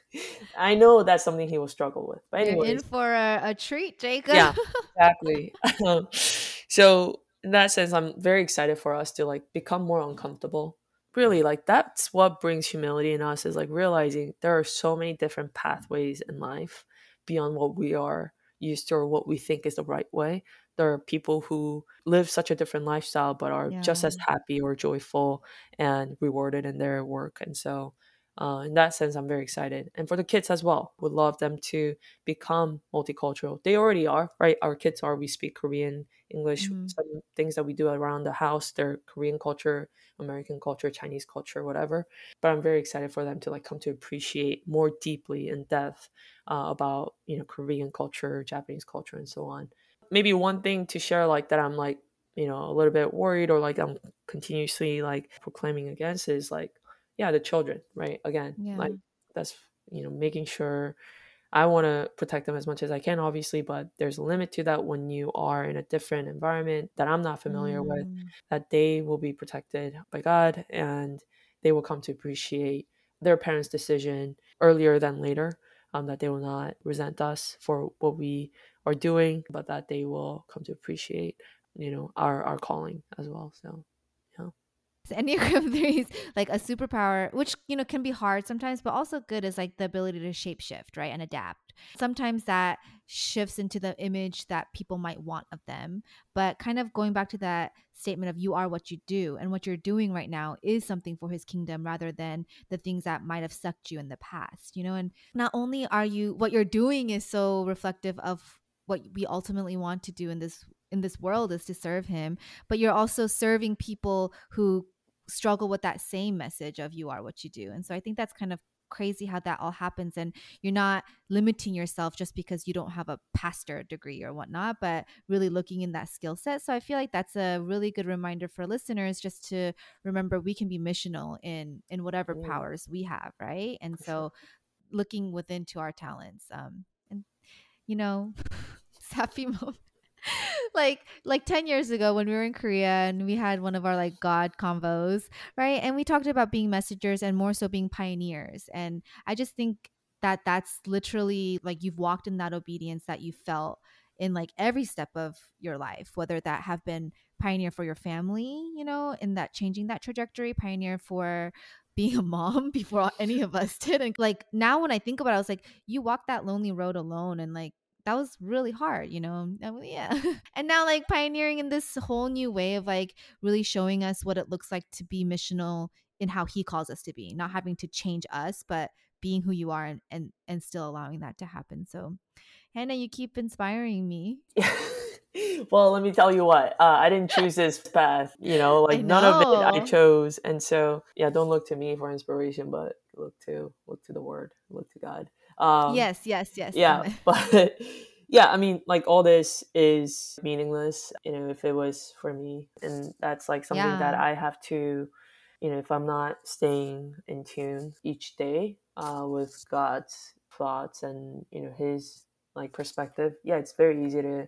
I know that's something he will struggle with. But anyway, in for a, a treat, Jacob. Yeah, exactly. Um, so in that sense, I'm very excited for us to like become more uncomfortable. Really, like that's what brings humility in us is like realizing there are so many different pathways in life beyond what we are used to or what we think is the right way. There are people who live such a different lifestyle but are yeah. just as happy or joyful and rewarded in their work. And so uh, in that sense, I'm very excited. And for the kids as well, would love them to become multicultural. They already are, right? Our kids are. We speak Korean, English. Mm-hmm. Some things that we do around the house, they're Korean culture, American culture, Chinese culture, whatever. But I'm very excited for them to like come to appreciate more deeply in depth uh, about you know Korean culture, Japanese culture, and so on. Maybe one thing to share like that I'm like you know a little bit worried or like I'm continuously like proclaiming against is like yeah the children right again yeah. like that's you know making sure i want to protect them as much as i can obviously but there's a limit to that when you are in a different environment that i'm not familiar mm. with that they will be protected by god and they will come to appreciate their parents decision earlier than later um, that they will not resent us for what we are doing but that they will come to appreciate you know our our calling as well so yeah. Enneagram 3 is like a superpower, which, you know, can be hard sometimes, but also good is like the ability to shapeshift, right? And adapt. Sometimes that shifts into the image that people might want of them. But kind of going back to that statement of you are what you do, and what you're doing right now is something for his kingdom rather than the things that might have sucked you in the past, you know? And not only are you, what you're doing is so reflective of what we ultimately want to do in this in this world is to serve him but you're also serving people who struggle with that same message of you are what you do. And so I think that's kind of crazy how that all happens and you're not limiting yourself just because you don't have a pastor degree or whatnot but really looking in that skill set so i feel like that's a really good reminder for listeners just to remember we can be missional in in whatever yeah. powers we have right and so looking within to our talents um you know sappy moment like like 10 years ago when we were in Korea and we had one of our like God convos, right? And we talked about being messengers and more so being pioneers. And I just think that that's literally like you've walked in that obedience that you felt in like every step of your life, whether that have been pioneer for your family, you know, in that changing that trajectory, pioneer for being a mom before any of us did. And like now when I think about it, I was like, you walked that lonely road alone and like that was really hard, you know? yeah. and now, like, pioneering in this whole new way of like really showing us what it looks like to be missional in how he calls us to be, not having to change us, but being who you are and, and, and still allowing that to happen. So, Hannah, you keep inspiring me. well, let me tell you what. Uh, I didn't choose this path. You know, like know. none of it I chose, and so yeah, don't look to me for inspiration, but look to look to the Word, look to God. Um, yes, yes, yes. Yeah, but yeah, I mean, like all this is meaningless. You know, if it was for me, and that's like something yeah. that I have to. You know, if I'm not staying in tune each day uh, with God's thoughts and you know His like perspective, yeah, it's very easy to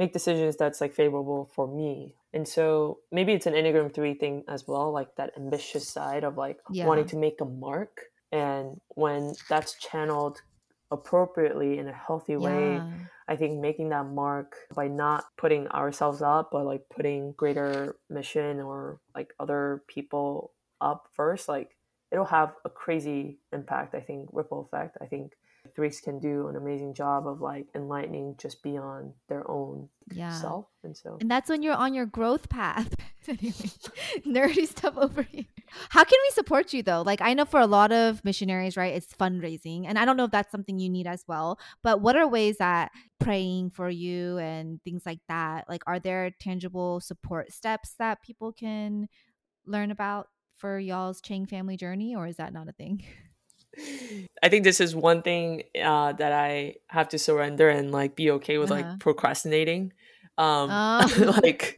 make decisions that's like favorable for me. And so maybe it's an Enneagram 3 thing as well, like that ambitious side of like yeah. wanting to make a mark. And when that's channeled appropriately in a healthy way, yeah. I think making that mark by not putting ourselves up, but like putting greater mission or like other people up first, like it'll have a crazy impact. I think ripple effect. I think threes can do an amazing job of like enlightening just beyond their own yeah. self and so and that's when you're on your growth path. Anyway nerdy stuff over here. How can we support you though? Like i know for a lot of missionaries right it's fundraising and i don't know if that's something you need as well but what are ways that praying for you and things like that like are there tangible support steps that people can learn about for y'all's chang family journey or is that not a thing I think this is one thing uh, that I have to surrender and like be okay with uh-huh. like procrastinating. Um, oh. like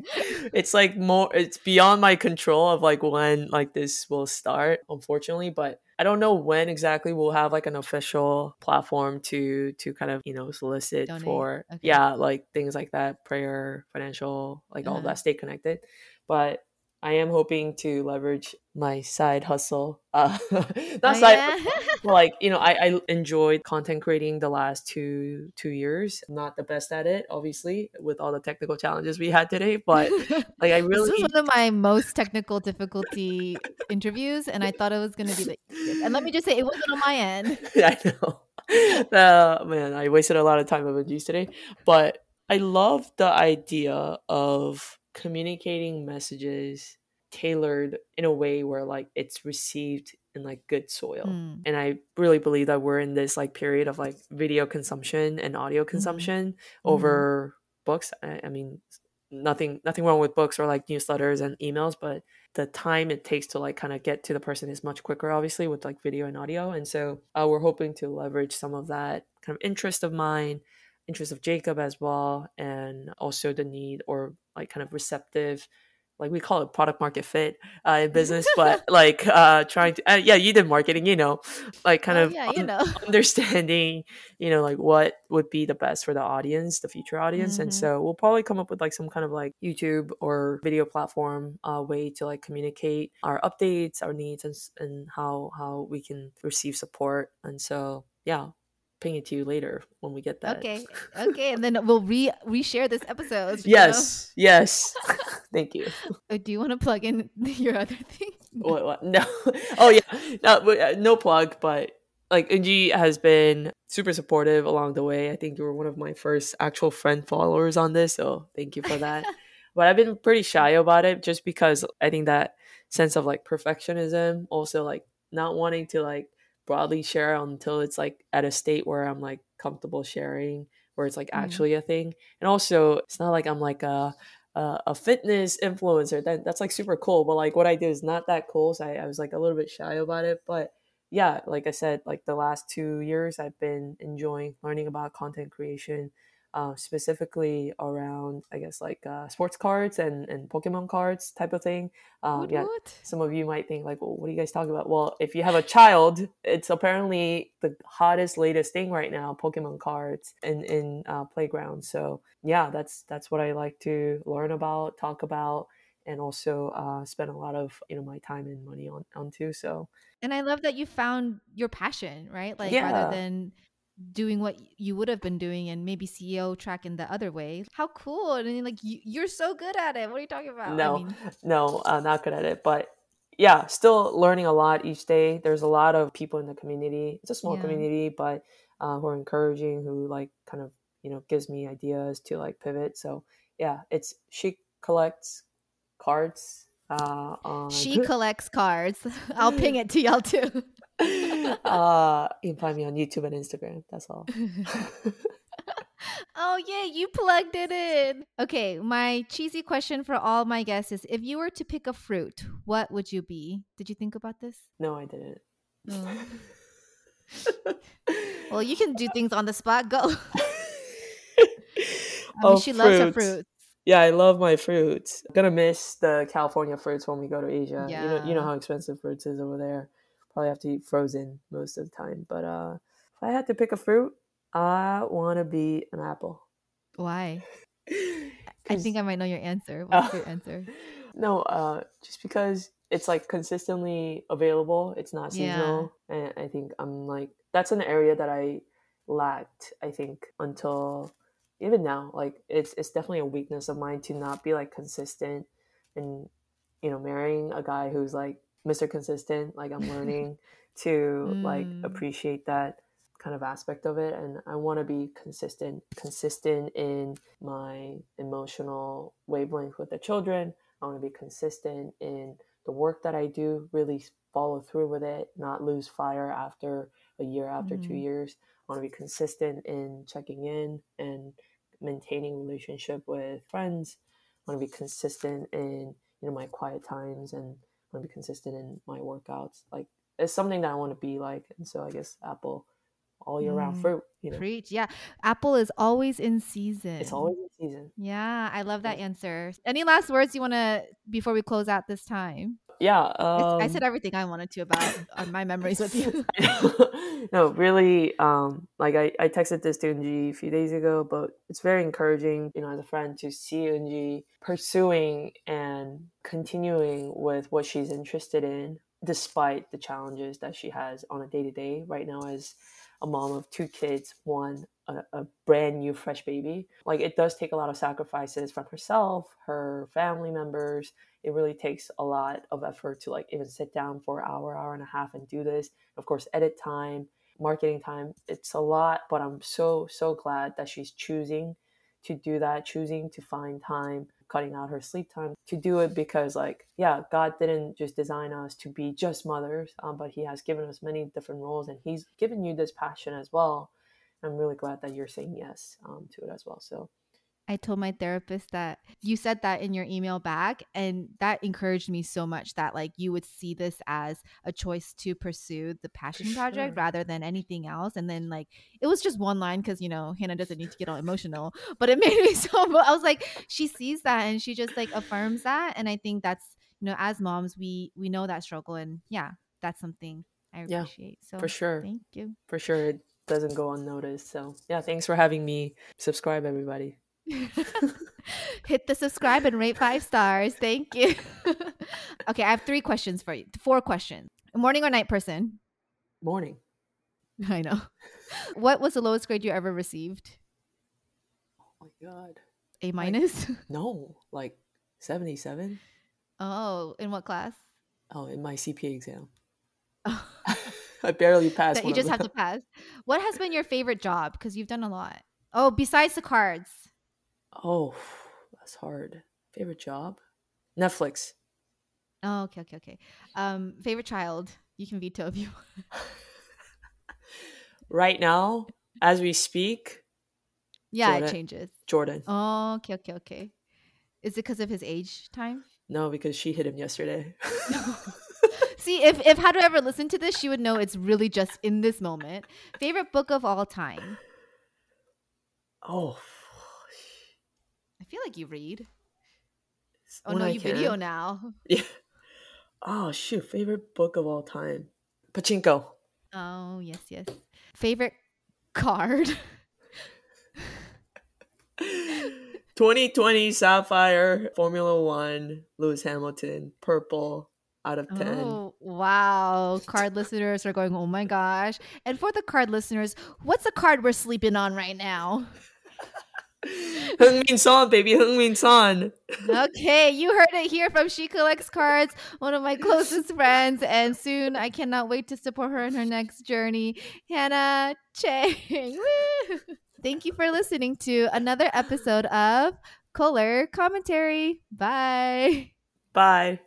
it's like more, it's beyond my control of like when like this will start, unfortunately. But I don't know when exactly we'll have like an official platform to to kind of you know solicit Donate. for okay. yeah like things like that, prayer, financial, like uh-huh. all that, stay connected. But I am hoping to leverage my side hustle. Uh, not oh, side, yeah? like you know, I, I enjoyed content creating the last two two years. I'm not the best at it, obviously, with all the technical challenges we had today. But like, I really this was one of my most technical difficulty interviews, and I thought it was going to be the easiest. And let me just say, it wasn't on my end. I know. Uh, man, I wasted a lot of time with these today, but I love the idea of communicating messages tailored in a way where like it's received in like good soil mm. and i really believe that we're in this like period of like video consumption and audio mm-hmm. consumption mm. over mm. books I, I, mean nothing nothing wrong with books or like newsletters and emails but the time it takes to like kind of get to the person is much quicker obviously with like video and audio and so uh, we're hoping to leverage some of that kind of interest of mine interest of jacob as well and also the need or like kind of receptive like we call it product market fit uh, in business, but like uh, trying to uh, yeah, you did marketing, you know, like kind oh, of yeah, you know. understanding, you know, like what would be the best for the audience, the future audience, mm-hmm. and so we'll probably come up with like some kind of like YouTube or video platform uh, way to like communicate our updates, our needs, and and how how we can receive support, and so yeah, ping it to you later when we get that. Okay. Okay. And then we'll re reshare this episode. Yes. Know? Yes. Thank you. Uh, do you want to plug in your other thing? what, what? No. Oh yeah. No, uh, no plug, but like Eunji has been super supportive along the way. I think you were one of my first actual friend followers on this, so thank you for that. but I've been pretty shy about it just because I think that sense of like perfectionism, also like not wanting to like broadly share until it's like at a state where I'm like comfortable sharing, where it's like mm-hmm. actually a thing. And also, it's not like I'm like a a, a fitness influencer. That that's like super cool. But like what I do is not that cool. So I, I was like a little bit shy about it. But yeah, like I said, like the last two years, I've been enjoying learning about content creation uh, specifically around, I guess, like uh, sports cards and, and Pokemon cards type of thing. Um, what, yeah, what? some of you might think like, well, what are you guys talking about? Well, if you have a child, it's apparently the hottest, latest thing right now, Pokemon cards in in uh, playgrounds. So yeah, that's that's what I like to learn about, talk about, and also uh, spend a lot of you know my time and money on onto. So. And I love that you found your passion, right? Like yeah. rather than doing what you would have been doing and maybe CEO track in the other way. How cool. And like you, are so good at it. What are you talking about? No, I mean, no, uh, not good at it. But yeah, still learning a lot each day. There's a lot of people in the community. It's a small yeah. community, but uh, who are encouraging, who like kind of, you know, gives me ideas to like pivot. So yeah, it's she collects cards. Uh, She collects cards. I'll ping it to y'all too. uh, you can find me on YouTube and Instagram. That's all. Oh yeah, you plugged it in. Okay, my cheesy question for all my guests is: If you were to pick a fruit, what would you be? Did you think about this? No, I didn't. Oh. well, you can do things on the spot. Go. I mean, oh, she fruits. loves her fruits. Yeah, I love my fruits. I'm gonna miss the California fruits when we go to Asia. Yeah. You know, you know how expensive fruits is over there. Probably have to eat frozen most of the time. But uh, if I had to pick a fruit, I want to be an apple. Why? I think I might know your answer. What's your answer? No, uh, just because it's like consistently available. It's not seasonal, yeah. and I think I'm like that's an area that I lacked. I think until even now, like it's it's definitely a weakness of mine to not be like consistent, and you know, marrying a guy who's like Mr. Consistent. Like I'm learning to mm. like appreciate that kind of aspect of it and i want to be consistent consistent in my emotional wavelength with the children i want to be consistent in the work that i do really follow through with it not lose fire after a year after mm-hmm. two years i want to be consistent in checking in and maintaining relationship with friends i want to be consistent in you know my quiet times and want to be consistent in my workouts like it's something that i want to be like and so i guess apple all year round mm, fruit. You know? Preach. Yeah. Apple is always in season. It's always in season. Yeah. I love that yeah. answer. Any last words you want to, before we close out this time? Yeah. Um, I said everything I wanted to about my memories with you. no, really, um, like I, I texted this to Eunji a few days ago, but it's very encouraging, you know, as a friend to see Eunji pursuing and continuing with what she's interested in despite the challenges that she has on a day to day right now as a mom of two kids, one a, a, brand new fresh baby. Like it does take a lot of sacrifices from herself, her family members. It really takes a lot of effort to like even sit down for an hour, hour and a half and do this. Of course, edit time, marketing time. It's a lot, but I'm so so glad that she's choosing to do that, choosing to find time cutting out her sleep time to do it because like yeah god didn't just design us to be just mothers um, but he has given us many different roles and he's given you this passion as well i'm really glad that you're saying yes um, to it as well so I told my therapist that you said that in your email back and that encouraged me so much that like you would see this as a choice to pursue the passion sure. project rather than anything else and then like it was just one line cuz you know Hannah doesn't need to get all emotional but it made me so I was like she sees that and she just like affirms that and I think that's you know as moms we we know that struggle and yeah that's something I appreciate yeah, so for sure. thank you. For sure it doesn't go unnoticed so yeah thanks for having me subscribe everybody Hit the subscribe and rate five stars. Thank you. okay, I have three questions for you. Four questions. Morning or night person? Morning. I know. What was the lowest grade you ever received? Oh my god. A minus? Like, no, like 77. Oh, in what class? Oh, in my CPA exam. Oh. I barely passed. That you just have to pass. What has been your favorite job? Because you've done a lot. Oh, besides the cards. Oh, that's hard. Favorite job? Netflix. Oh, okay, okay, okay. Um, favorite child? You can veto if you right now, as we speak. Yeah, Jordan. it changes. Jordan. Oh, okay, okay, okay. Is it because of his age time? No, because she hit him yesterday. See, if if Had ever listened to this, she would know it's really just in this moment. Favorite book of all time? Oh, feel like you read. Oh when no, I you can. video now. Yeah. Oh shoot, favorite book of all time. Pachinko. Oh yes, yes. Favorite card. 2020 Sapphire Formula One Lewis Hamilton purple out of 10. Oh, wow. Card listeners are going, oh my gosh. And for the card listeners, what's the card we're sleeping on right now? Heung-min Son, baby, Heung-min Son. okay, you heard it here from She Collects Cards, one of my closest friends, and soon I cannot wait to support her in her next journey. Hannah Chang. Thank you for listening to another episode of Color Commentary. Bye. Bye.